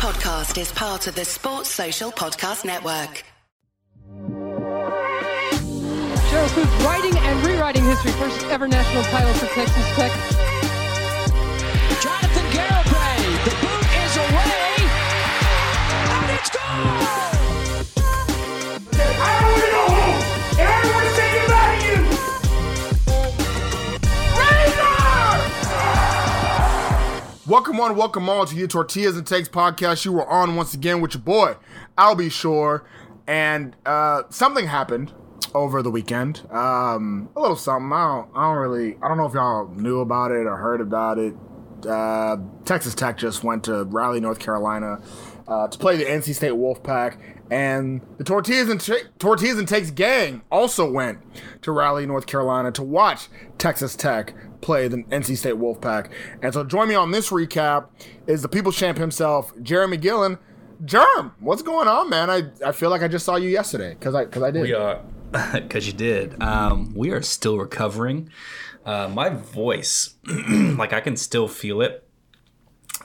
podcast is part of the Sports Social Podcast Network. Sheryl Swoopes writing and rewriting history. First ever national title for Texas Tech. Welcome one, welcome all to your Tortillas and Takes podcast. You were on once again with your boy, Albie Shore, and uh, something happened over the weekend. Um, a little something. I don't, I don't really. I don't know if y'all knew about it or heard about it. Uh, Texas Tech just went to Raleigh, North Carolina, uh, to play the NC State Wolfpack, and the Tortillas and Ta- Tortillas and Takes gang also went to Raleigh, North Carolina, to watch Texas Tech play the NC State Wolfpack. And so, join me on this recap is the People's Champ himself, Jeramey Gillen. Germ, what's going on, man? I, I feel like I just saw you yesterday because I because I did. We are, because you did. Um, we are still recovering. Uh, my voice, like I can still feel it.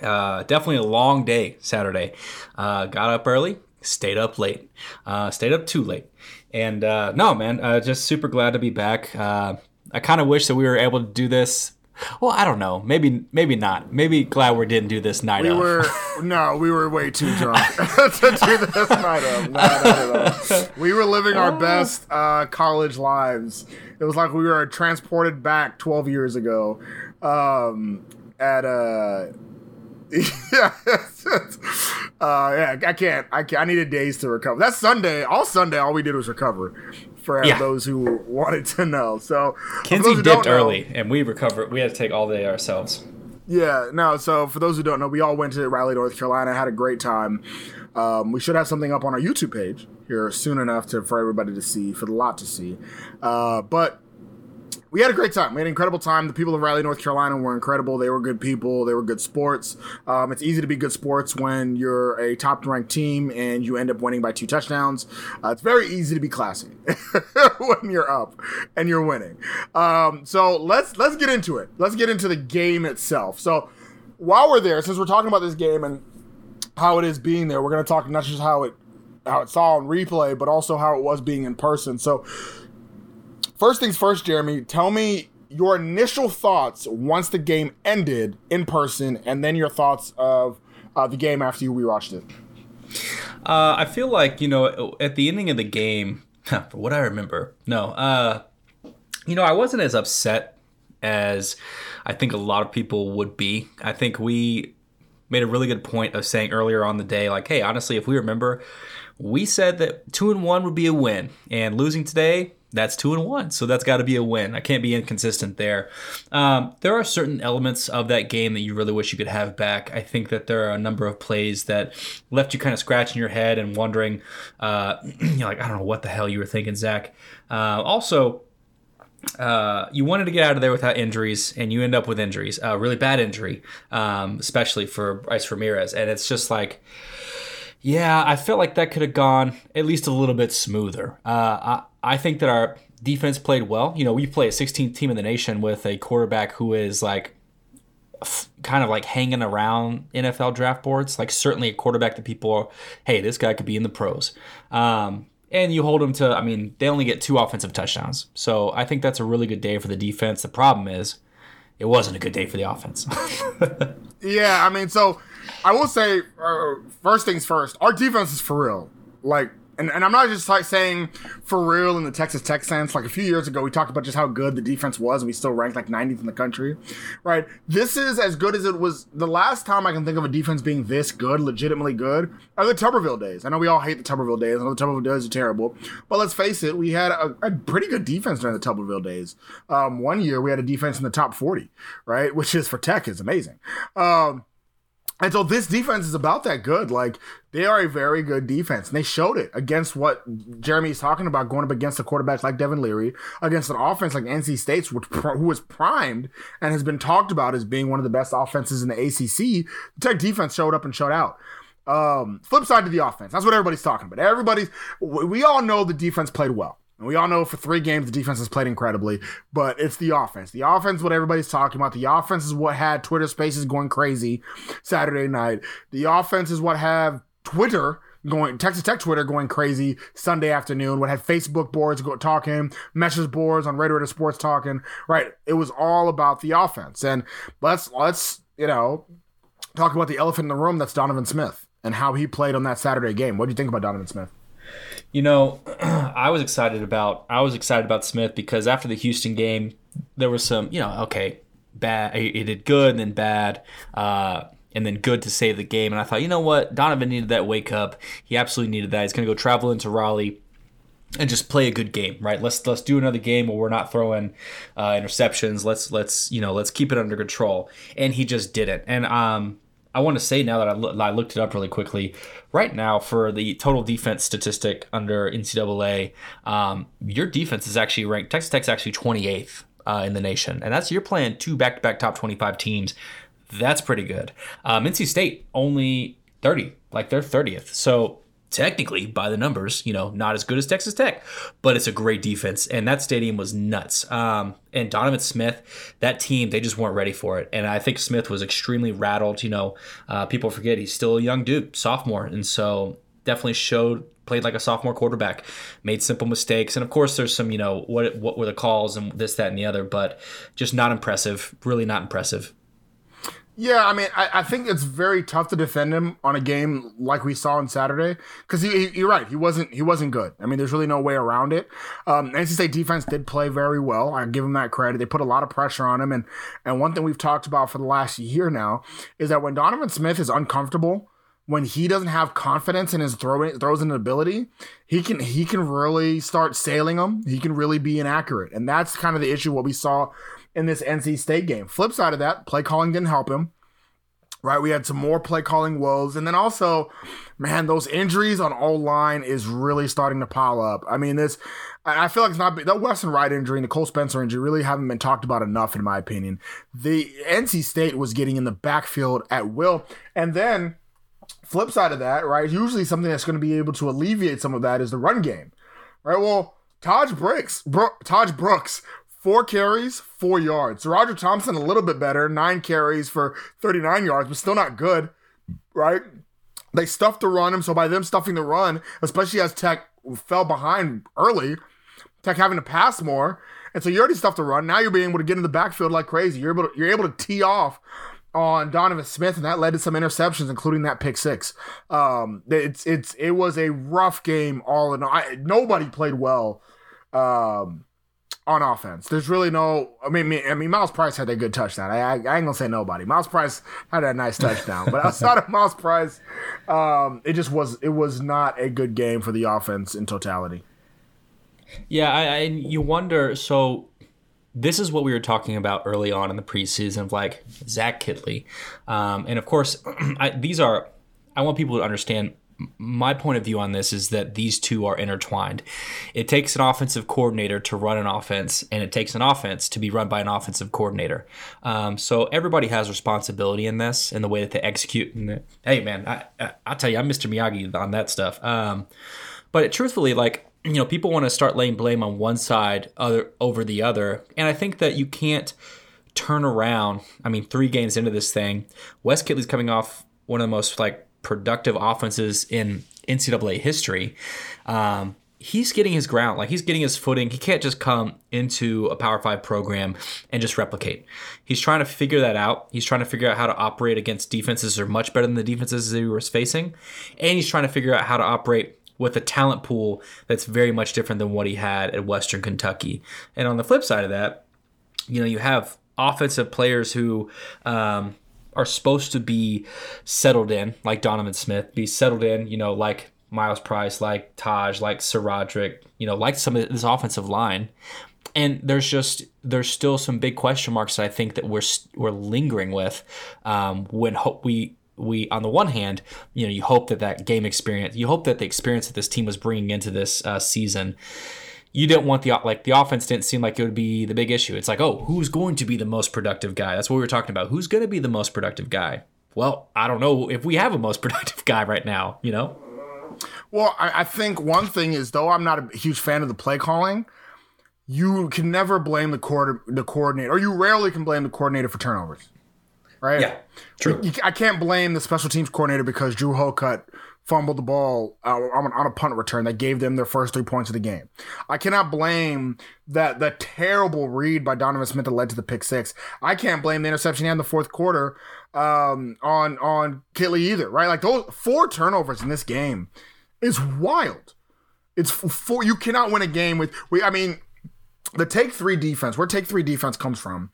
Uh, definitely a long day Saturday. Uh, got up early, stayed up late, uh, stayed up too late, and uh, no, man, uh, just super glad to be back. I kind of wish that we were able to do this. Well, I don't know. Maybe, maybe not. Maybe glad we didn't do this night We of. were no, we were way too drunk to do this night of. No, not at all. We were living our best uh, college lives. It was like we were transported back 12 years ago. Um, at uh, yeah, uh, yeah. I can't. I can't. I needed days to recover. That's Sunday. All Sunday, all we did was recover. For Yeah. those who wanted to know, so Kinsey dipped know- early, and we recovered. We had to take all day ourselves. Yeah, no. So for those who don't know, we all went to Raleigh, North Carolina, had a great time. Um, we should have something up on our YouTube page here soon enough to for everybody to see, for the lot to see. Uh, but we had a great time. We had an incredible time. The people of Raleigh, North Carolina were incredible. They were good people. They were good sports. Um, it's easy to be good sports when you're a top ranked team and you end up winning by two touchdowns. Uh, it's very easy to be classy when you're up and you're winning. Um, so let's let's get into it. Let's get into the game itself. So while we're there, since we're talking about this game and how it is being there, we're going to talk not just how it how it saw on replay, but also how it was being in person. So First things first, Jeramey, tell me your initial thoughts once the game ended in person, and then your thoughts of uh, the game after you rewatched it. Uh, I feel like you know at the ending of the game, for what I remember, no, uh, you know I wasn't as upset as I think a lot of people would be. I think we made a really good point of saying earlier on the day, like, hey, honestly, if we remember, we said that two and one would be a win, and losing today. That's two and one, so that's got to be a win. I can't be inconsistent there. Um, there are certain elements of that game that you really wish you could have back. I think that there are a number of plays that left you kind of scratching your head and wondering, uh, you're like, I don't know what the hell you were thinking, Zach. Uh, also, uh, you wanted to get out of there without injuries, and you end up with injuries, a really bad injury, um, especially for Bryce Ramirez. And it's just like, yeah, I felt like that could have gone at least a little bit smoother. Uh, I, I think that our defense played well. You know, we play a 16th team in the nation with a quarterback who is like kind of like hanging around NFL draft boards. Like certainly a quarterback that people are, hey, this guy could be in the pros. Um, and you hold them to, I mean, they only get two offensive touchdowns. So I think that's a really good day for the defense. The problem is, it wasn't a good day for the offense. Yeah, I mean, so I will say, uh, first things first, our defense is for real. Like, and, and I'm not just like saying for real in the Texas Tech sense. Like a few years ago, we talked about just how good the defense was, and we still ranked like 90th in the country, right? This is as good as it was. The last time I can think of a defense being this good, legitimately good, are the Tuberville days. I know we all hate the Tuberville days. I know the Tuberville days are terrible, but let's face it, we had a, a pretty good defense during the Tuberville days. Um, one year we had a defense in the top 40, right? Which is for Tech is amazing. Um, and so this defense is about that good. Like they are a very good defense. And they showed it against what Jeramey's talking about, going up against a quarterback like Devin Leary, against an offense like NC State's, which who was primed and has been talked about as being one of the best offenses in the ACC. The Tech defense showed up and showed out. Um, flip side to the offense. That's what everybody's talking about. Everybody's, we all know the defense played well. And we all know for three games the defense has played incredibly, but it's the offense. The offense, what everybody's talking about. The offense is what had Twitter Spaces going crazy Saturday night. The offense is what have Twitter going Texas Tech Twitter going crazy Sunday afternoon. What had Facebook boards go, talking, message boards on Radio Sports talking. Right, it was all about the offense. And let's let's you know talk about the elephant in the room. That's Donovan Smith and how he played on that Saturday game. What do you think about Donovan Smith? You know, I was excited about I was excited about Smith because after the Houston game, there was some you know okay bad he did good and then bad. Uh, and then good to save the game. And I thought, you know what? Donovan needed that wake up. He absolutely needed that. He's going to go travel into Raleigh and just play a good game, right? Let's let's do another game where we're not throwing uh, interceptions. Let's let's you know let's keep it under control. And he just didn't. And um, I want to say now that I, lo- I looked it up really quickly. Right now, for the total defense statistic under NCAA, um, your defense is actually ranked. Texas Tech's actually 28th uh, in the nation, and that's you're playing two back-to-back top 25 teams that's pretty good. Um, NC State only 30, like they're 30th. So technically, by the numbers, you know, not as good as Texas Tech, but it's a great defense. And that stadium was nuts. Um, and Donovan Smith, that team, they just weren't ready for it. And I think Smith was extremely rattled. You know, uh, people forget he's still a young dude, sophomore. And so definitely showed played like a sophomore quarterback, made simple mistakes, and of course there's some you know what what were the calls and this that and the other, but just not impressive, really not impressive. Yeah, I mean, I, I, think it's very tough to defend him on a game like we saw on Saturday because he, he, you're right, he wasn't he wasn't good. I mean, there's really no way around it. Um, NC State defense did play very well. I give him that credit. They put a lot of pressure on him, and and one thing we've talked about for the last year now is that when Donovan Smith is uncomfortable, when he doesn't have confidence in his throwing throws and ability, he can he can really start sailing them. He can really be inaccurate, and that's kind of the issue. What we saw in this NC State game. Flip side of that, play calling didn't help him. Right, we had some more play calling woes, and then also, man, those injuries on all line is really starting to pile up. I mean, this, I feel like it's not the Weston Wright injury and the Cole Spencer injury really haven't been talked about enough, in my opinion. The NC State was getting in the backfield at will, and then flip side of that, right? Usually, something that's going to be able to alleviate some of that is the run game, right? Well, Tahj Brooks, Bro- Tahj Brooks four carries, four yards. Roger Thompson a little bit better, nine carries for 39 yards, but still not good, right? They stuffed the run him, so by them stuffing the run, especially as Tech fell behind early, Tech having to pass more, and so you already stuffed the run. Now you're being able to get in the backfield like crazy. You're able to, you're able to tee off on Donovan Smith, and that led to some interceptions, including that pick six. Um, it's it's it was a rough game all in all. I, nobody played well. Um, on offense. There's really no. I mean, I mean, Myles Price had a good touchdown. I, I, I ain't gonna say nobody. Myles Price had a nice touchdown, but outside of Myles Price, um, it just was. It was not a good game for the offense in totality. Yeah, I, I you wonder. So this is what we were talking about early on in the preseason of like Zach Kittley, um, and of course, I, these are. I want people to understand my point of view on this is that these two are intertwined. It takes an offensive coordinator to run an offense, and it takes an offense to be run by an offensive coordinator. Um, so everybody has responsibility in this and the way that they execute. Hey, man, I, I, I tell you, I'm Mr. Miyagi on that stuff. Um, but truthfully, like you know, people want to start laying blame on one side other over the other, and I think that you can't turn around. I mean, three games into this thing, Wes Kittley's coming off one of the most like productive offenses in NCAA history. Um, he's getting his ground, like he's getting his footing. He can't just come into a Power Five program and just replicate. He's trying to figure that out. He's trying to figure out how to operate against defenses that are much better than the defenses that he was facing, and he's trying to figure out how to operate with a talent pool that's very much different than what he had at Western Kentucky. And on the flip side of that, you know, you have offensive players who um, are supposed to be settled in, like Donovan Smith, be settled in, you know, like Myles Price, like Tahj, like SaRodorick, you know, like some of this offensive line. And there's just there's still some big question marks that I think that we're we're lingering with um, when hope we we on the one hand you know you hope that that game experience you hope that the experience that this team was bringing into this uh, season you didn't want the like the offense didn't seem like it would be the big issue. It's like, oh, who's going to be the most productive guy? That's what we were talking about. Who's going to be the most productive guy? Well, I don't know if we have a most productive guy right now. You know. Well, I, I think one thing is though I'm not a huge fan of the play calling, you can never blame the coord- the coordinator, or you rarely can blame the coordinator for turnovers. Right? Yeah, true. You- I can't blame the special teams coordinator because Drew Hocutt fumbled the ball uh, on, a punt return that gave them their first three points of the game. I cannot blame that that terrible read by Donovan Smith that led to the pick six. I can't blame the interception in the fourth quarter um, on on Kittley either. Right? Like those four turnovers in this game is wild. It's four. You cannot win a game with. We. I mean, the take three defense. Where take three defense comes from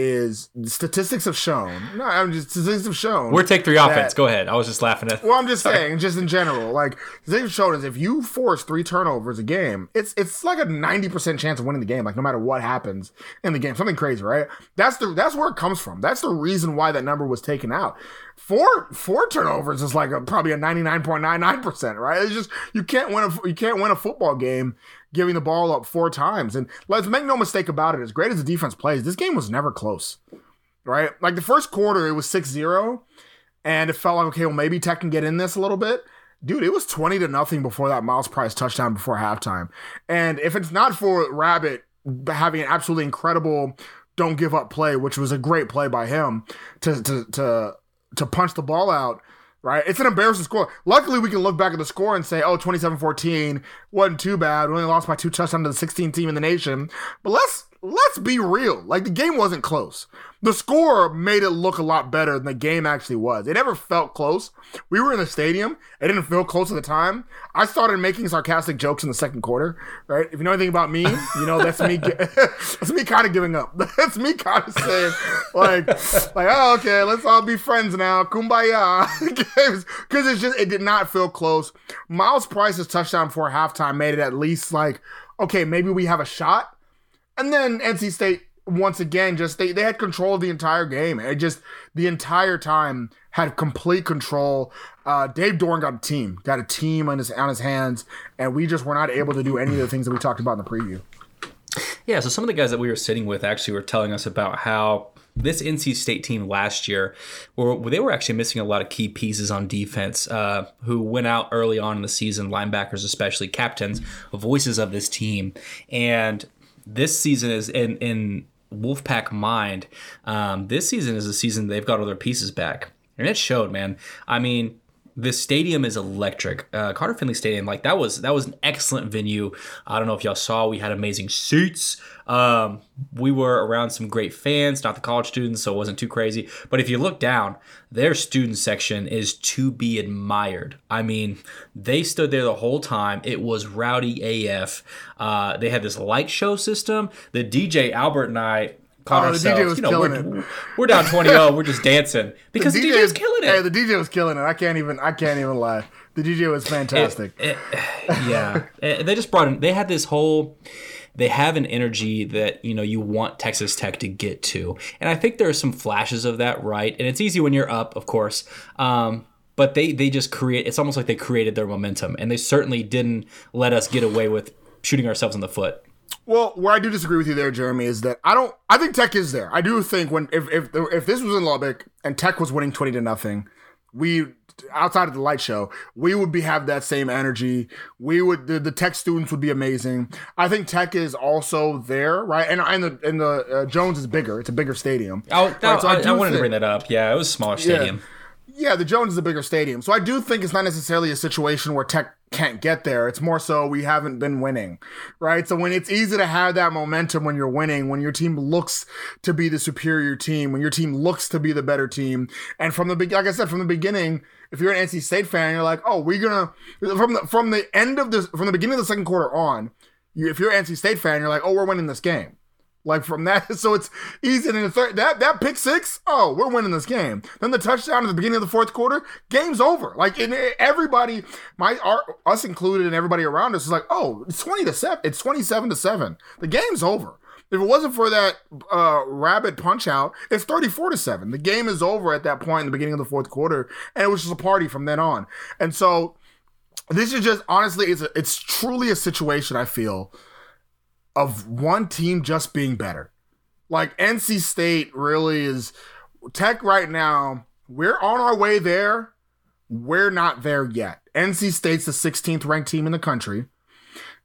is statistics have shown. No, I'm just statistics have shown. We're take three that- offense. Go ahead. I was just laughing at. well, I'm just saying, just in general, like they've shown us if you force three turnovers a game, it's it's like a 90% chance of winning the game, like no matter what happens in the game. Something crazy, right? That's the that's where it comes from. That's the reason why that number was taken out. Four four turnovers is like a, probably a 99.99%, right? It's just you can't win a you can't win a football game giving the ball up four times. And let's make no mistake about it, as great as the defense plays, this game was never close. Right? Like the first quarter, it was 6-0 and it felt like okay, well maybe Tech can get in this a little bit. Dude, it was twenty to nothing before that Myles Price touchdown before halftime. And if it's not for Rabbit having an absolutely incredible don't give up play, which was a great play by him to to to to punch the ball out, right? It's an embarrassing score. Luckily, we can look back at the score and say, oh, 27-14 wasn't too bad. We only lost by two touchdowns to the 16th team in the nation. But let's let's be real. Like the game wasn't close. The score made it look a lot better than the game actually was. It never felt close. We were in the stadium. It didn't feel close at the time. I started making sarcastic jokes in the second quarter. Right? If you know anything about me, you know that's me. that's me kind of giving up. That's me kind of saying like, like, oh, okay, let's all be friends now. Kumbaya. Because it's just it did not feel close. Myles Price's touchdown before halftime made it at least like, okay, maybe we have a shot. And then NC State once again just they, they had control of the entire game. It just the entire time had complete control. Uh, Dave Doeren got a team, got a team on his on his hands, and we just were not able to do any of the things that we talked about in the preview. Yeah, so some of the guys that we were sitting with actually were telling us about how this NC State team last year, were they were actually missing a lot of key pieces on defense, uh, who went out early on in the season, linebackers especially, captains, voices of this team, and this season is in in Wolfpack mind. Um, this season is a season they've got all their pieces back, and it showed, man. I mean, the stadium is electric. Uh, Carter Finley Stadium, like that was that was an excellent venue. I don't know if y'all saw, we had amazing seats. Um, we were around some great fans, not the college students, so it wasn't too crazy. But if you look down, their student section is to be admired. I mean, they stood there the whole time. It was rowdy AF. Uh, they had this light show system. The DJ Albert and I caught Oh, the DJ ourselves. was you know, killing we're, we're down 20-0. We're just dancing because the, DJ was killing it. Hey, the DJ was killing it. I can't even I can't even lie. The DJ was fantastic. It- yeah, Eh, they just brought in. They had this whole. They have an energy that you know you want Texas Tech to get to, and I think there are some flashes of that, right? And it's easy when you're up, of course. Um, but they they just create. It's almost like they created their momentum, and they certainly didn't let us get away with shooting ourselves in the foot. Well, where I do disagree with you there, Jeramey, is that I don't. I think Tech is there. I do think when if if if this was in Lubbock and Tech was winning twenty to nothing, we outside of the light show, we would be have that same energy. We would the, the Tech students would be amazing. I think Tech is also there, right? And and the and the uh, Jones is bigger. It's a bigger stadium. Oh, Right, so I, I, do wanted to bring that up. Yeah, it was a smaller stadium. Yeah, the Jones is a bigger stadium. So I do think it's not necessarily a situation where Tech can't get there. It's more so we haven't been winning, right? So when it's easy to have that momentum when you're winning, when your team looks to be the superior team, when your team looks to be the better team, and from the be- like I said from the beginning, if you're an NC State fan, you're like, oh, we're gonna from the from the end of this from the beginning of the second quarter on, you, if you're an NC State fan, you're like, oh, we're winning this game. Like from that, so it's easy. And in the third, that that pick six, oh, we're winning this game. Then the touchdown at the beginning of the fourth quarter, game's over. Like and everybody, my our, us included, and everybody around us is like, oh, it's twenty to seven. It's twenty seven to seven. The game's over. If it wasn't for that uh, rabbit punch out, it's 34 to 7. The game is over at that point in the beginning of the fourth quarter, and it was just a party from then on. And so this is just honestly, it's a, it's truly a situation I feel of one team just being better. Like NC State really is Tech right now. We're on our way there, We're not there yet. NC State's the 16th ranked team in the country.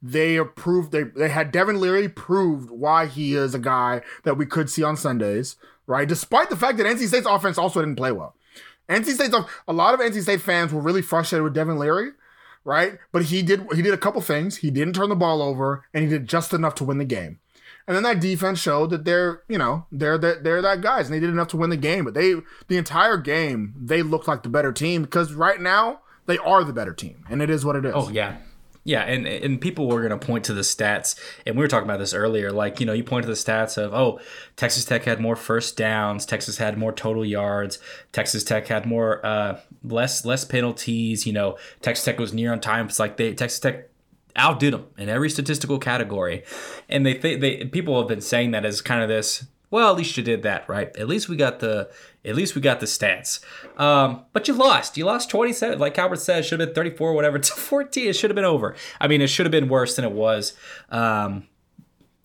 They approved they they had Devin Leary proved why he is a guy that we could see on Sundays, right? Despite the fact that NC State's offense also didn't play well. NC State's a lot of NC State fans were really frustrated with Devin Leary, right? But he did he did a couple things. He didn't turn the ball over, and he did just enough to win the game. And then that defense showed that they're, you know, they're that they're that guys, and they did enough to win the game. But they, the entire game, they looked like the better team because right now they are the better team, and it is what it is. Oh yeah, yeah, and and people were going to point to the stats, and we were talking about this earlier. Like you know, you point to the stats of oh, Texas Tech had more first downs, Texas had more total yards, Texas Tech had more uh, less less penalties. You know, Texas Tech was near on time. It's like they Texas Tech outdid them in every statistical category, and they th- they people have been saying that as kind of this. Well, at least you did that, right? At least we got the at least we got the stats. Um, but you lost. You lost 27. Like Albert said, should have been 34, whatever, to 14. It should have been over. I mean, it should have been worse than it was. Um,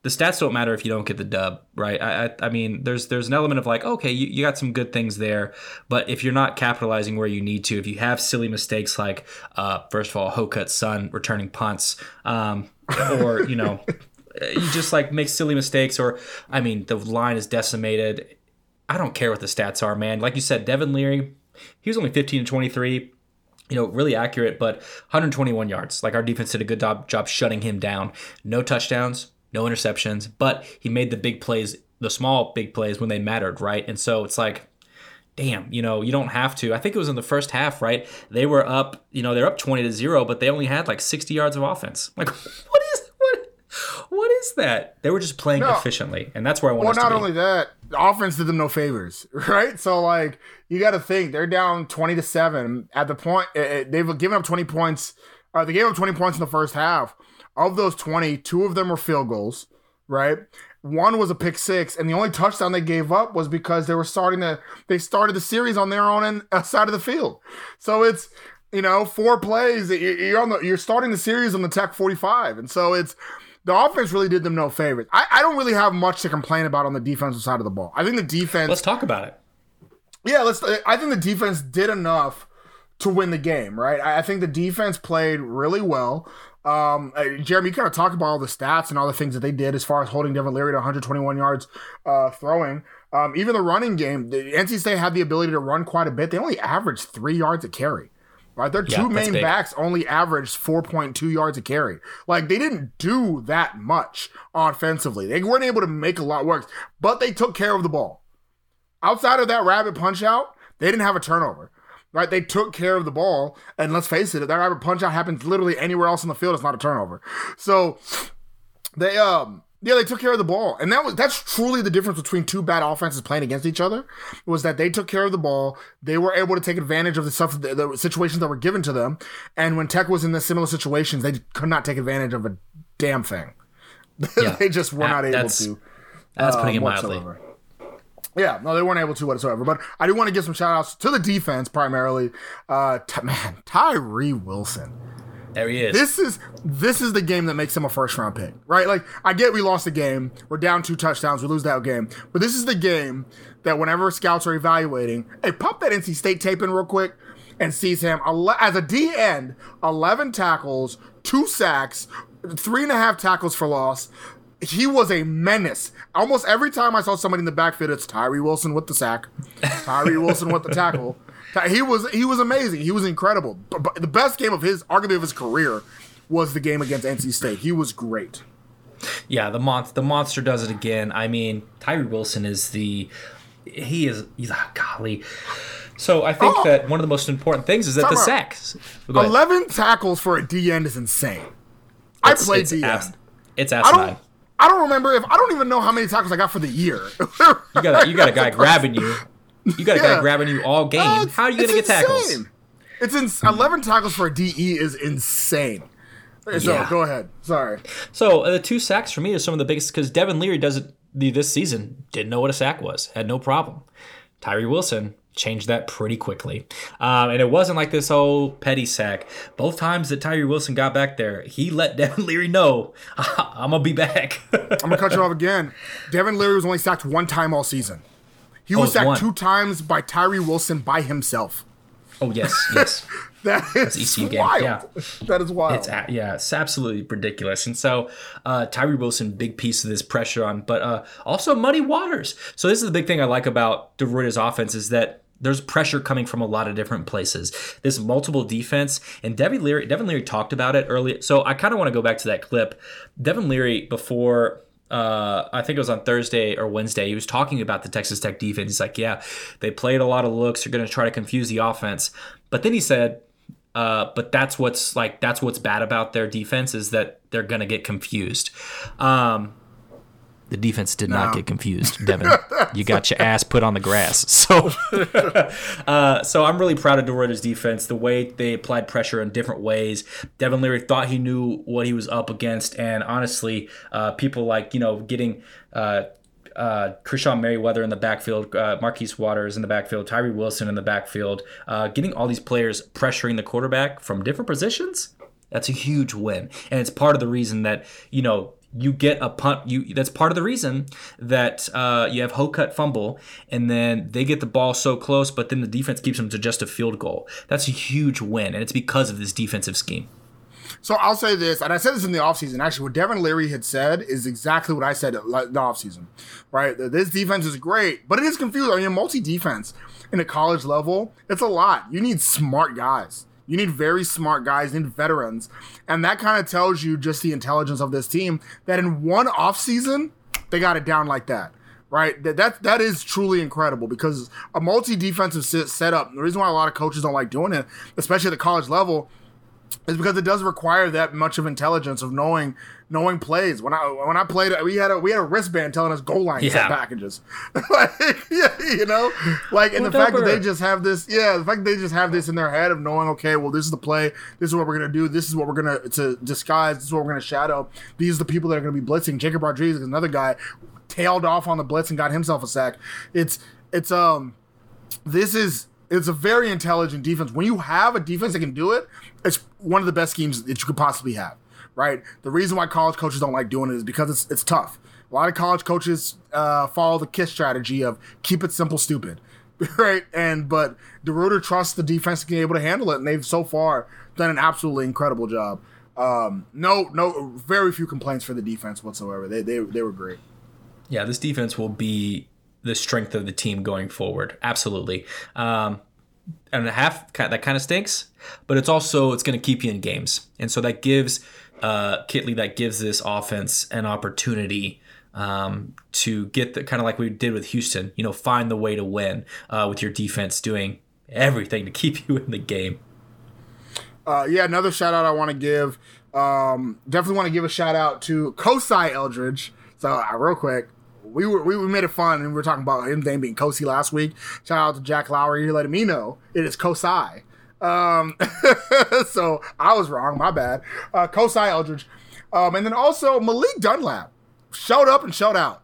the stats don't matter if you don't get the dub, right? I, I, I mean, there's there's an element of like, okay, you, you got some good things there, but if you're not capitalizing where you need to, if you have silly mistakes like, uh, first of all, Hocutt's son returning punts, um, or you know, you just like make silly mistakes, or I mean, the line is decimated. I don't care what the stats are, man. Like you said, Devin Leary, he was only 15 to 23 you know, really accurate, but 121 yards. Like our defense did a good job, job shutting him down. No touchdowns, no interceptions, but he made the big plays, the small big plays when they mattered, right? And so it's like, damn, you know, you don't have to. I think it was in the first half, right? They were up, you know, they're up 20 to 0, but they only had like 60 yards of offense. Like what is what what is that? They were just playing No. efficiently, and that's where I want to. Well, not only that, the offense did them no favors, right? So like, you got to think they're down twenty to seven at the point. eh, eh, They've given up twenty points. Uh, they gave up twenty points in the first half. Of those 20, two of them were field goals, right? One was a pick six, and the only touchdown they gave up was because they were starting to. They started the series on their own end, uh, side of the field. So it's you know four plays. you- You're on the. You're starting the series on the Tech 45, and so it's the offense really did them no favors. I, I don't really have much to complain about on the defensive side of the ball. I think the defense. Let's talk about it. Yeah, let's. I think the defense did enough to win the game, right? I, I think the defense played really well. Um, uh, Jeramey, you kind of talked about all the stats and all the things that they did as far as holding Devin Leary to 121 yards uh, throwing. Um, even the running game, the NC State had the ability to run quite a bit. They only averaged three yards a carry. Right, their Yeah, two main big. backs only averaged 4.2 yards a carry. Like they didn't do that much offensively. They weren't able to make a lot work, but they took care of the ball outside of that rabbit punch out, they didn't have a turnover. Right? They took care of the ball. And let's face it, if that rabbit punch out happens literally anywhere else in the field, it's not a turnover. So they um yeah, they took care of the ball. And that was that's truly the difference between two bad offenses playing against each other was that they took care of the ball. They were able to take advantage of the stuff the, the situations that were given to them. And when Tech was in the similar situations, they could not take advantage of a damn thing. Yeah. they just were Ah, not able to. That's uh, putting it mildly. whatsoever. Yeah, no, they weren't able to whatsoever. But I do want to give some shout outs to the defense primarily. Uh, t- man, Tyree Wilson. There he is. This is this is the game that makes him a first round pick, right? Like I get we lost the game, we're down two touchdowns, we lose that game, but this is the game that whenever scouts are evaluating, hey, pop that NC State tape in real quick and sees him as a D end, eleven tackles, two sacks, three and a half tackles for loss. He was a menace. Almost every time I saw somebody in the backfield, it's Tyree Wilson with the sack, Tyree Wilson with the tackle. He was he was amazing. He was incredible. But, the best game of his, arguably of his career, was the game against NC State. He was great. Yeah, the month the monster does it again. I mean, Tyree Wilson is the he is he's ah, golly. So I think Oh. that one of the most important things is that the Time sacks. Eleven tackles for a DN is insane. I It's- played it's D abs- end. It's I asinine. don't. I don't remember if I don't even know how many tackles I got for the year. You got a, you got a guy grabbing you. You got a Yeah. guy grabbing you all game. Oh, How are you gonna it's get tackles? It's in, eleven tackles for a DE is insane. So Yeah. go ahead. Sorry. So uh, the two sacks for me are some of the biggest because Devin Leary does it the- this season. Didn't know what a sack was. Had no problem. Tyree Wilson changed that pretty quickly, um, and it wasn't like this old petty sack. Both times that Tyree Wilson got back there, he let Devin Leary know, "I'm gonna be back." I'm gonna cut you off again. Devin Leary was only sacked one time all season. He was sacked one. two times by Tyree Wilson by himself. Oh yes, yes. That is ECU game, wild. yeah. That is wild. It's yeah, it's absolutely ridiculous. And so uh, Tyree Wilson, big piece of this pressure on, but uh, also muddy waters. So this is the big thing I like about DeRuyter's offense is that there's pressure coming from a lot of different places. This multiple defense, and Devin Leary, Devin Leary talked about it earlier. So I kind of want to go back to that clip. Devin Leary before. Uh, I think it was on Thursday or Wednesday. He was talking about the Texas Tech defense. He's like, "Yeah, they played a lot of looks. They're going to try to confuse the offense." But then he said, uh, but that's what's like that's what's bad about their defense is that they're gonna get confused. Um, the defense did not get confused, Devin. you got your ass put on the grass. So, uh, so I'm really proud of DeRuyter's defense. The way they applied pressure in different ways. Devin Leary thought he knew what he was up against, and honestly, uh, people like you know getting. Uh, uh, Krishon Merriweather in the backfield, uh, Marquis Waters in the backfield, Tyree Wilson in the backfield, uh, getting all these players pressuring the quarterback from different positions. That's a huge win, and it's part of the reason that you know you get a punt. You that's part of the reason that uh, you have Hocutt fumble, and then they get the ball so close, but then the defense keeps them to just a field goal. That's a huge win, and it's because of this defensive scheme. So I'll say this, and I said this in the offseason. Actually, what Devin Leary had said is exactly what I said in the offseason, right? This defense is great, but it is confusing. I mean, multi defense in a college level, it's a lot. You need smart guys. You need very smart guys, you need veterans. And that kind of tells you just the intelligence of this team that in one offseason, they got it down like that. Right, that that, that is truly incredible because a multi-defensive set- setup. The reason why a lot of coaches don't like doing it, especially at the college level, is because it does require that much of intelligence of knowing knowing plays. When I when I played, we had a we had a wristband telling us goal line Yeah. packages. like, yeah, you know, like and the fact that they just have this, yeah, the fact that they just have this in their head of knowing, okay, well, this is the play, this is what we're gonna do, this is what we're gonna to disguise, this is what we're gonna shadow. These are the people that are gonna be blitzing. Jacob Rodriguez is another guy tailed off on the blitz and got himself a sack. It's it's um this is it's a very intelligent defense. When you have a defense that can do it, it's one of the best schemes that you could possibly have. Right. The reason why college coaches don't like doing it is because it's it's tough. A lot of college coaches uh, follow the KISS strategy of keep it simple, stupid. Right. And but DeRuyter trusts the defense to be able to handle it, and they've so far done an absolutely incredible job. Um, no, no, very few complaints for the defense whatsoever. They they they were great. Yeah, this defense will be the strength of the team going forward. Absolutely. Um, and a half that kind of stinks, but it's also it's going to keep you in games, and so that gives uh, Kittley that gives this offense an opportunity um, to get the kind of like we did with Houston. You know, find the way to win uh, with your defense doing everything to keep you in the game. Uh, yeah, another shout out I want to give. Um, definitely want to give a shout out to Kosai Eldridge. So uh, real quick, we were we, made it fun and we were talking about him name being Kosi last week. Shout out to Jack Lowry. He letting me know it is Kosai. Um, so I was wrong. My bad. Uh, Kosai Eldridge, um, and then also Malik Dunlap showed up and showed out.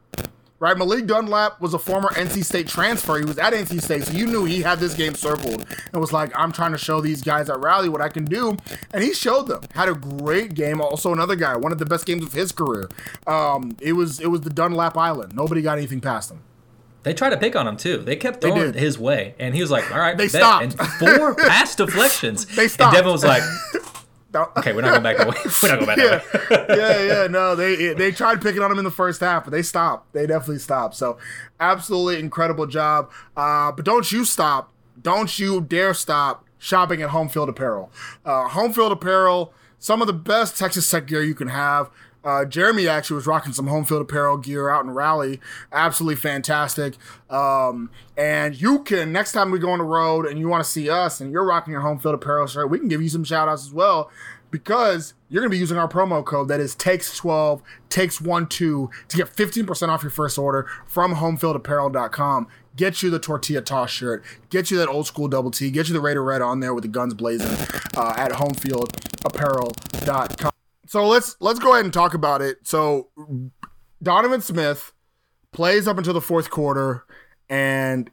Right, Malik Dunlap was a former NC State transfer. He was at NC State, so you knew he had this game circled and was like, "I'm trying to show these guys at Raleigh what I can do," and he showed them. Had a great game. Also, another guy, one of the best games of his career. Um, it was it was the Dunlap Island. Nobody got anything past him. They tried to pick on him too. They kept throwing it his way, and he was like, "All right, They bet." stopped. And four pass deflections. They stopped. And Devin was like, Don't- "Okay, we're not going back that way. We're not going back yeah, that way." yeah, yeah. No, they they tried picking on him in the first half, but they stopped. They definitely stopped. So, absolutely incredible job. Uh, but don't you stop. Don't you dare stop shopping at Home Field Apparel. Uh, Home Field Apparel, some of the best Texas Tech gear you can have. Uh, Jeremy actually was rocking some home field apparel gear out in Raleigh. Absolutely fantastic. Um, and you can, next time we go on the road and you want to see us and you're rocking your home field apparel shirt, we can give you some shout outs as well because you're going to be using our promo code that is takes12 takes12 to get 15% off your first order from homefieldapparel.com get you the tortilla toss shirt get you that old school double t get you the raider red on there with the guns blazing uh, at homefieldapparel.com so let's let's go ahead and talk about it so donovan smith plays up until the fourth quarter and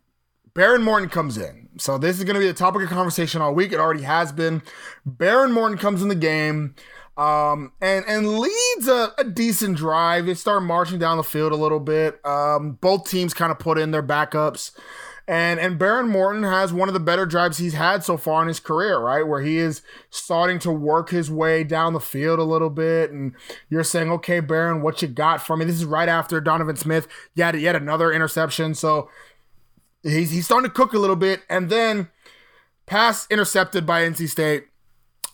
Behren Morton comes in. So this is going to be the topic of conversation all week. It already has been. Behren Morton comes in the game um, and and leads a, a decent drive. They start marching down the field a little bit. Um, both teams kind of put in their backups. And and Behren Morton has one of the better drives he's had so far in his career, right? Where he is starting to work his way down the field a little bit. And you're saying, okay, Behren, what you got for me? This is right after Donovan Smith yet yet another interception. So he's he's starting to cook a little bit. And then pass intercepted by NC State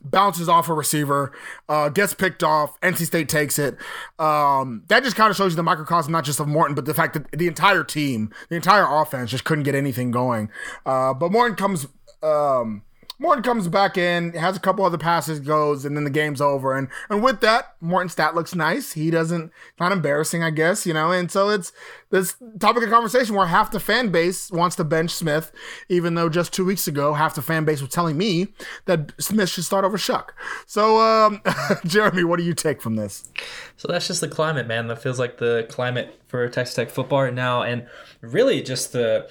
bounces off a receiver, uh, gets picked off. NC State takes it. Um, that just kind of shows you the microcosm, not just of Morton, but the fact that the entire team, the entire offense, just couldn't get anything going. Uh, but Morton comes. Um, Morton comes back in, has a couple other passes, goes, and then the game's over. And and with that, Morton's stat looks nice. He doesn't not embarrassing, I guess, you know. And so it's this topic of conversation where half the fan base wants to bench Smith, even though just two weeks ago half the fan base was telling me that Smith should start over Shough. So, um, Jeramey, what do you take from this? So that's just the climate, man. That feels like the climate for Texas Tech football right now, and really just the.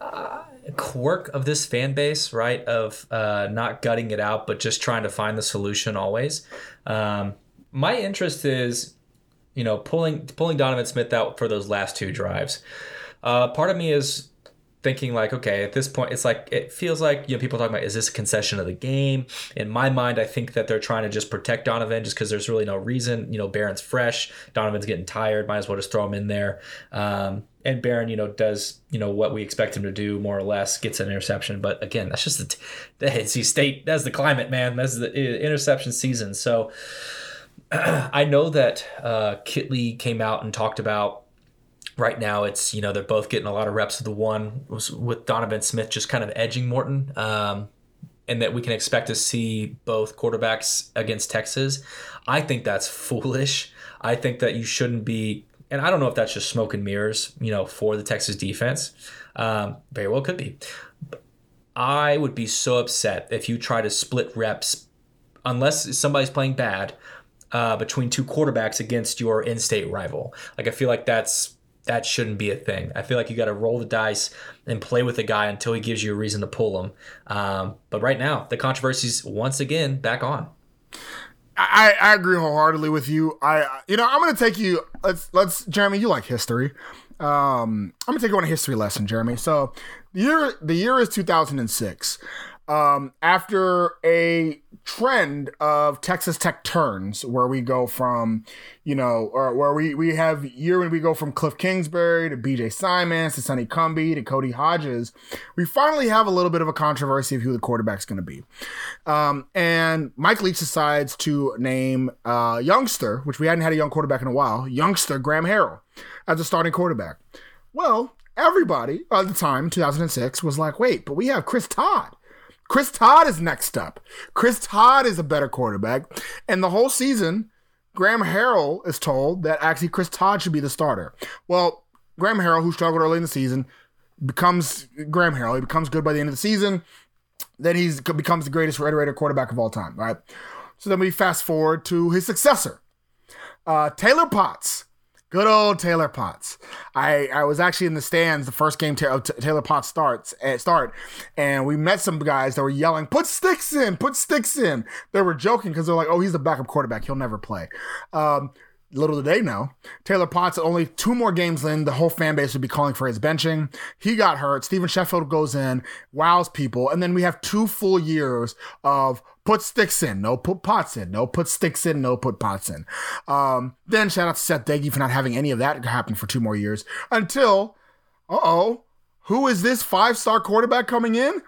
Uh, quirk of this fan base, right? Of uh, not gutting it out, but just trying to find the solution always. Um, my interest is, you know, pulling pulling Donovan Smith out for those last two drives. Uh, part of me is thinking like, okay, at this point, it's like it feels like you know people talking about is this a concession of the game? In my mind, I think that they're trying to just protect Donovan just because there's really no reason. You know, Behren's fresh, Donovan's getting tired, might as well just throw him in there. Um, and Behren, you know, does you know what we expect him to do more or less, gets an interception. But again, that's just the the NC State. That's the climate, man. That's the interception season. So I know that uh, Kittley came out and talked about right now it's you know they're both getting a lot of reps of the one with Donovan Smith just kind of edging Morton. Um, and that we can expect to see both quarterbacks against Texas. I think that's foolish. I think that you shouldn't be, and I don't know if that's just smoke and mirrors, you know, for the Texas defense. Um, very well could be. I would be so upset if you try to split reps, unless somebody's playing bad, uh, between two quarterbacks against your in-state rival. Like I feel like that's that shouldn't be a thing. I feel like you got to roll the dice and play with the guy until he gives you a reason to pull him. Um, but right now, the controversy's once again back on. I, I agree wholeheartedly with you. I you know I'm gonna take you. Let's let's Jeramey. You like history. Um, I'm gonna take you on a history lesson, Jeramey. So the year the year is 2006 um, after a trend of Texas Tech turns, where we go from, you know, or where we, we have year when we go from Cliff Kingsbury to BJ Symons to Sonny Cumbie to Cody Hodges, we finally have a little bit of a controversy of who the quarterback's going to be. Um, and Mike Leach decides to name uh, youngster, which we hadn't had a young quarterback in a while, youngster Graham Harrell as a starting quarterback. Well, everybody at the time, 2006, was like, wait, but we have Chris Todd Chris Todd is next up. Chris Todd is a better quarterback. And the whole season, Graham Harrell is told that actually Chris Todd should be the starter. Well, Graham Harrell, who struggled early in the season, becomes Graham Harrell. He becomes good by the end of the season. Then he becomes the greatest Red Raider quarterback of all time, right? So then we fast forward to his successor, uh, Taylor Potts. Good old Taylor Potts. I, I was actually in the stands the first game Taylor Potts starts at eh, start, and we met some guys that were yelling, "Put sticks in! Put sticks in!" They were joking because they're like, "Oh, he's the backup quarterback. He'll never play." Um, little did they know, Taylor Potts only two more games in, the whole fan base would be calling for his benching. He got hurt. Steven Sheffield goes in, wows people, and then we have two full years of put sticks in, no put pots in, no put sticks in, no put pots in. Um, then shout out to Seth Doege for not having any of that happen for two more years until, uh oh, who is this five star quarterback coming in?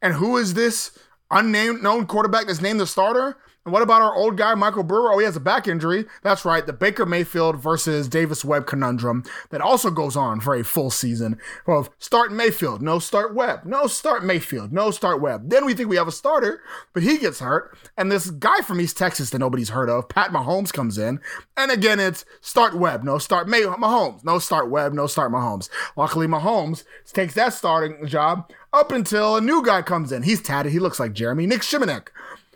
And who is this unnamed known quarterback that's named the starter? And what about our old guy, Michael Brewer? Oh, he has a back injury. That's right, the Baker Mayfield versus Davis Webb conundrum that also goes on for a full season of start Mayfield, no start Webb, no start Mayfield, no start Webb. Then we think we have a starter, but he gets hurt. And this guy from East Texas that nobody's heard of, Pat Mahomes, comes in. And again, it's start Webb, no start May- Mahomes, no start Webb, no start Mahomes. Luckily, Mahomes takes that starting job up until a new guy comes in. He's tatted. He looks like Jeramey. Nic Shimonek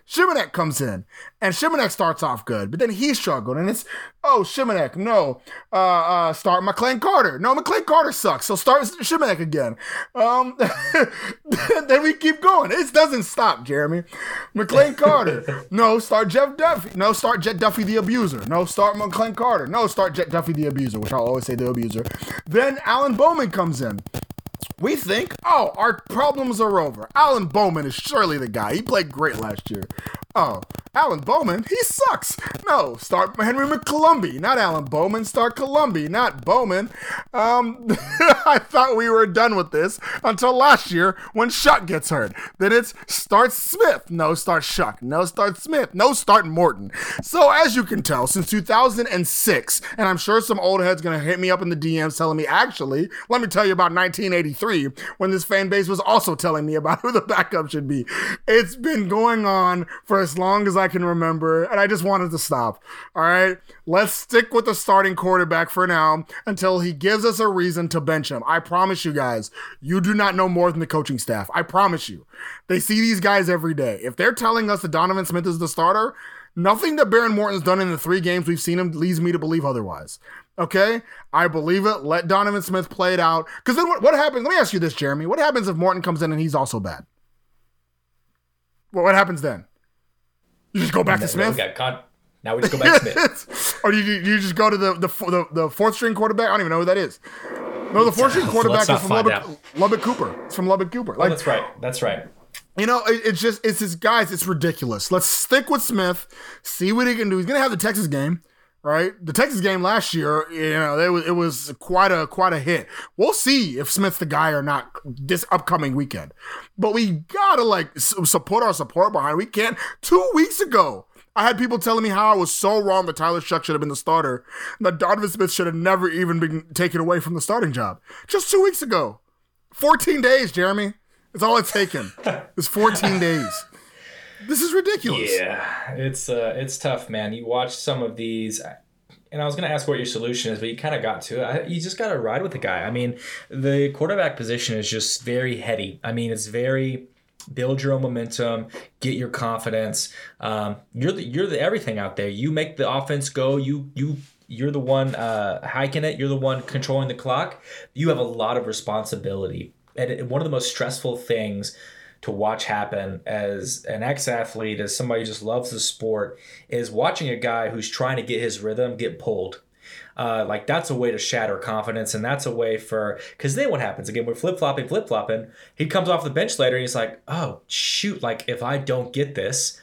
Shimonek comes in, and Shimonek starts off good, but then he struggled, and it's oh Shimonek, no, uh, uh, start McLane Carter, no McLane Carter sucks, so start Shimonek again. Um, then we keep going. It doesn't stop, Jeramey. McLane Carter, no, start Jeff Duffy, no, start Jett Duffey the abuser, no, start McLane Carter, no, start Jett Duffey the abuser, which I'll always say the abuser. Then Alan Bowman comes in. We think, oh, our problems are over. Alan Bowman is surely the guy. He played great last year. Oh, Alan Bowman, he sucks. No, start Henry McColumby, not Alan Bowman. Start Colombi, not Bowman. Um, I thought we were done with this until last year when Shough gets hurt. Then it's start Smith. No, start Shough. No, start Smith. No, start Morton. So as you can tell, since 2006, and I'm sure some old head's gonna hit me up in the DMs telling me, actually, let me tell you about 1983 when this fan base was also telling me about who the backup should be. It's been going on for as long as I can remember, and I just wanted to stop. All right, let's stick with the starting quarterback for now until he gives us a reason to bench him. I promise you guys, you do not know more than the coaching staff. I promise you. They see these guys every day. If they're telling us that Donovan Smith is the starter, nothing that Behren Morton's done in the three games we've seen him leads me to believe otherwise. Okay, I believe it. Let Donovan Smith play it out. Because then what, what happens? Let me ask you this, Jeramey. What happens if Morton comes in and he's also bad? What happens then? You just go back to Smith, got con- now we just go back to Smith. or do you, you just go to the, the the the fourth string quarterback? I don't even know who that is. No, the fourth string quarterback is from Lubbock, Lubbock Cooper. It's from Lubbock Cooper. Oh, Like that's right. That's right. you know, it, it's just it's this guys. It's ridiculous. Let's stick with Smith. See what he can do. He's gonna have the Texas game, right? The Texas game last year, you know, it was it was quite a quite a hit. We'll see if Smith's the guy or not this upcoming weekend. But we gotta like support our support behind. We can't. Two weeks ago. I had people telling me how I was so wrong that Tyler Shough should have been the starter, and that Donovan Smith should have never even been taken away from the starting job. Just two weeks ago. 14 days, Jeramey. It's all it's taken. It's 14 days. This is ridiculous. Yeah, it's uh, it's tough, man. You watch some of these, and I was gonna ask what your solution is, but you kind of got to it. You just gotta ride with the guy. I mean, the quarterback position is just very heady. I mean, it's very build your own momentum, get your confidence. Um, you're the you're the everything out there. You make the offense go. You you you're the one uh, hiking it. You're the one controlling the clock. You have a lot of responsibility, and one of the most stressful things to watch happen as an ex-athlete, as somebody who just loves the sport, is watching a guy who's trying to get his rhythm get pulled. Uh, like that's a way to shatter confidence, and that's a way for because then what happens again? We're flip flopping, flip flopping. He comes off the bench later, and he's like, "Oh shoot! Like if I don't get this,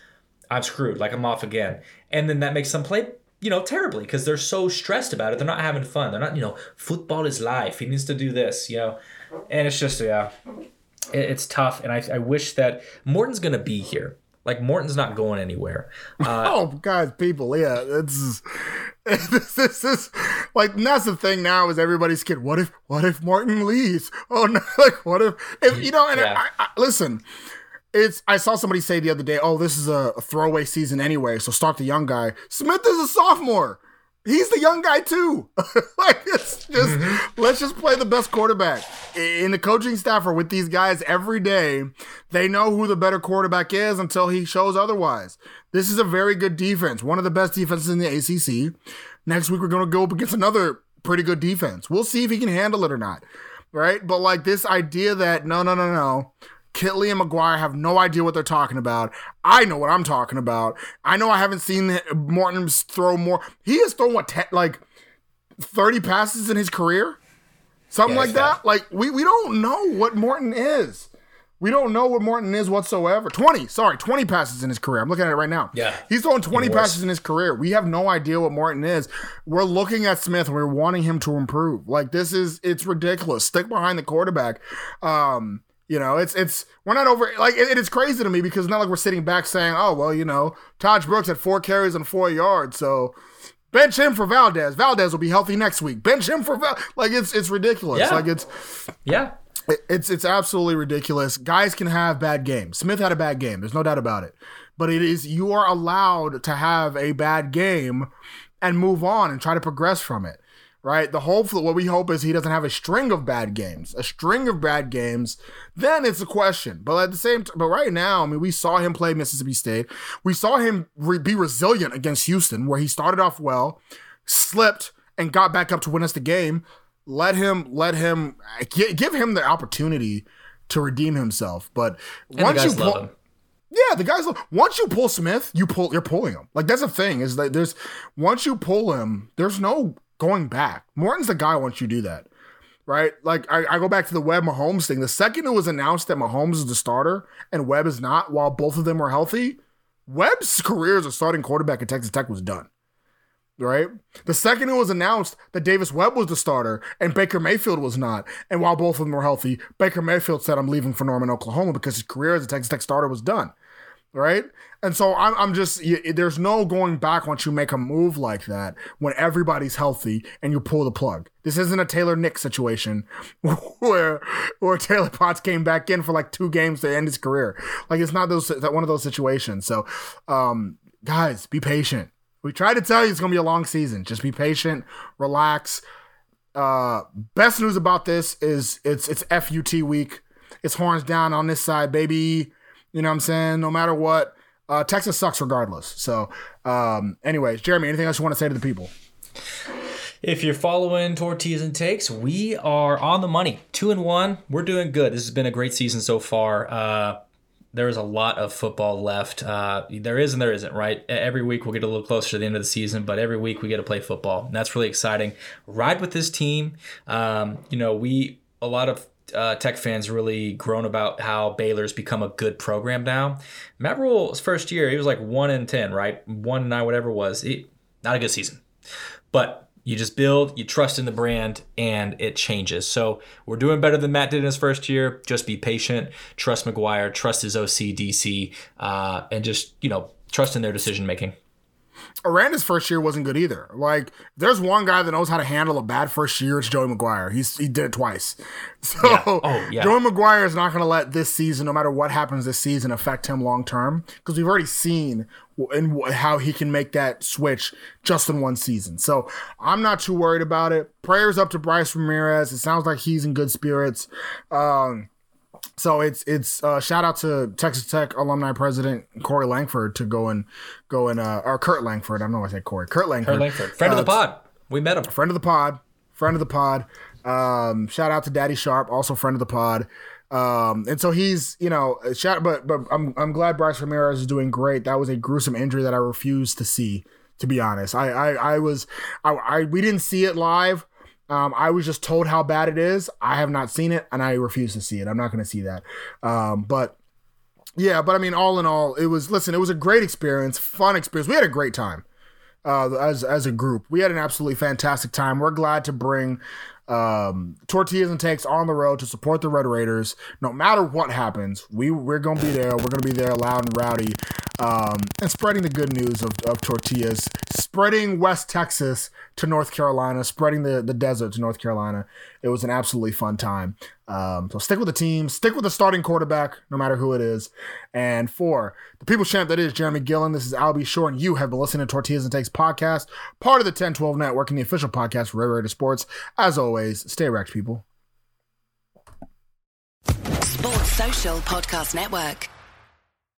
I'm screwed. Like I'm off again." And then that makes them play, you know, terribly because they're so stressed about it. They're not having fun. They're not, you know, football is life. He needs to do this, you know, and it's just yeah, it- it's tough. And I, I wish that Morton's gonna be here. Like Morton's not going anywhere. Uh, Oh, guys, people, yeah, it's this, this is like that's the thing now is everybody's kid. What if what if Morton leaves? Oh no, like what if if you know? And Yeah. I, I, listen, it's I saw somebody say the other day, oh, this is a, a throwaway season anyway, so start the young guy. Smith is a sophomore. He's the young guy too. like it's just mm-hmm. let's just play the best quarterback. In the coaching staff are with these guys every day. They know who the better quarterback is until he shows otherwise. This is a very good defense, one of the best defenses in the ACC. Next week we're going to go up against another pretty good defense. We'll see if he can handle it or not. Right? But like this idea that no, no, no, no. Kittley and McGuire have no idea what they're talking about. I know what I'm talking about. I know I haven't seen Morton throw more. He has thrown what, te- like 30 passes in his career? Something Yeah, like it's that? Like, we, we don't know what Morton is. We don't know what Morton is whatsoever. 20, sorry, 20 passes in his career. I'm looking at it right now. Yeah. He's throwing 20 passes in his career. We have no idea what Morton is. We're looking at Smith and we're wanting him to improve. Like this is it's ridiculous. Stick behind the quarterback. Um, you know, it's it's we're not over like it, it's crazy to me because it's not like we're sitting back saying, "Oh, well, you know, Tahj Brooks had four carries and 4 yards, so bench him for Valdez. Valdez will be healthy next week. Bench him for Val-. like it's it's ridiculous. Yeah. Like it's yeah, it- It's it's absolutely ridiculous. Guys can have bad games. Smith had a bad game. There's no doubt about it. But it is you are allowed to have a bad game and move on and try to progress from it. Right? The hope what we hope is he doesn't have a string of bad games. A string of bad games, then it's a question. But at the same time, but right now, I mean, we saw him play Mississippi State. We saw him re- be resilient against Houston, where he started off well, slipped, and got back up to win us the game let him let him uh, gi- give him the opportunity to redeem himself. But and once you pull, him. yeah, the guys once you pull Smith, you pull you're pulling him. Like that's the thing is that there's once you pull him, there's no going back. Morton's the guy once you do that. right? Like I, I go back to the Webb Mahomes thing. The second it was announced that Mahomes is the starter and Webb is not, while both of them were healthy, Webb's career as a starting quarterback at Texas Tech was done. Right? The second it was announced that Davis Webb was the starter and Baker Mayfield was not, and while both of them were healthy, Baker Mayfield said, I'm leaving for Norman, Oklahoma because his career as a Texas Tech starter was done right? And so I'm, I'm just, you, there's no going back once you make a move like that when everybody's healthy and you pull the plug. This isn't a Taylor Nick situation where where Taylor Potts came back in for like two games to end his career. Like it's not those one of those situations. So, um, guys, be patient. We tried to tell you it's gonna be a long season. Just be patient, relax. Uh, best news about this is it's it's FUT week. It's horns down on this side, baby. You know what I'm saying? No matter what, uh, Texas sucks regardless. So, um, anyways, Jeramey, anything else you want to say to the people? If you're following Tortillas and Takes, we are on the money. Two and one. We're doing good. This has been a great season so far. Uh, there is a lot of football left. Uh, there is and there isn't, right? Every week we'll get a little closer to the end of the season, but every week we get to play football. And that's really exciting. Ride with this team. Um, you know, we, a lot of uh, Tech fans really grown about how Baylor's become a good program now. Matt Rhule's first year, he was like one in ten, right? One nine, whatever it was. He, not a good season, but you just build, you trust in the brand, and it changes. So we're doing better than Matt did in his first year. Just be patient, trust McGuire, trust his OC, DC, uh, and just you know trust in their decision making. Aranda's first year wasn't good either. Like, there's one guy that knows how to handle a bad first year. It's Joey McGuire. He's he did it twice. So yeah. Oh, yeah. Joey McGuire is not going to let this season, no matter what happens this season, affect him long term because we've already seen in how he can make that switch just in one season. So I'm not too worried about it. Prayers up to Bryce Ramirez. It sounds like he's in good spirits. Um, so it's it's uh, shout out to Texas Tech alumni president Corey Langford to go and go and uh, or Kurt Langford. I don't know why I said Corey. Kurt Langford. Kurt Langford, friend uh, of the uh, pod. We met him. Friend of the pod. Friend of the pod. Um, shout out to Daddy Sharp, also friend of the pod. Um, and so he's, you know, shout, but but I'm I'm glad Bryce Ramirez is doing great. That was a gruesome injury that I refused to see. To be honest, I I, I was I, I we didn't see it live. Um, I was just told how bad it is. I have not seen it, and I refuse to see it. I'm not going to see that. Um, but yeah, but I mean, all in all, it was. Listen, it was a great experience, fun experience. We had a great time uh, as as a group. We had an absolutely fantastic time. We're glad to bring um, tortillas and takes on the road to support the Red Raiders. No matter what happens, we we're gonna be there. We're gonna be there, loud and rowdy, um, and spreading the good news of, of tortillas, spreading West Texas to North Carolina, spreading the, the desert to North Carolina. It was an absolutely fun time. Um, so stick with the team, stick with the starting quarterback, no matter who it is. And for the people champ that is Jeramey Gillen, this is Albie Shore, and you have been listening to Tortillas and Takes podcast, part of the 1012 Network and the official podcast for Red Sports. As always, stay wrecked, people. Sports Social Podcast Network.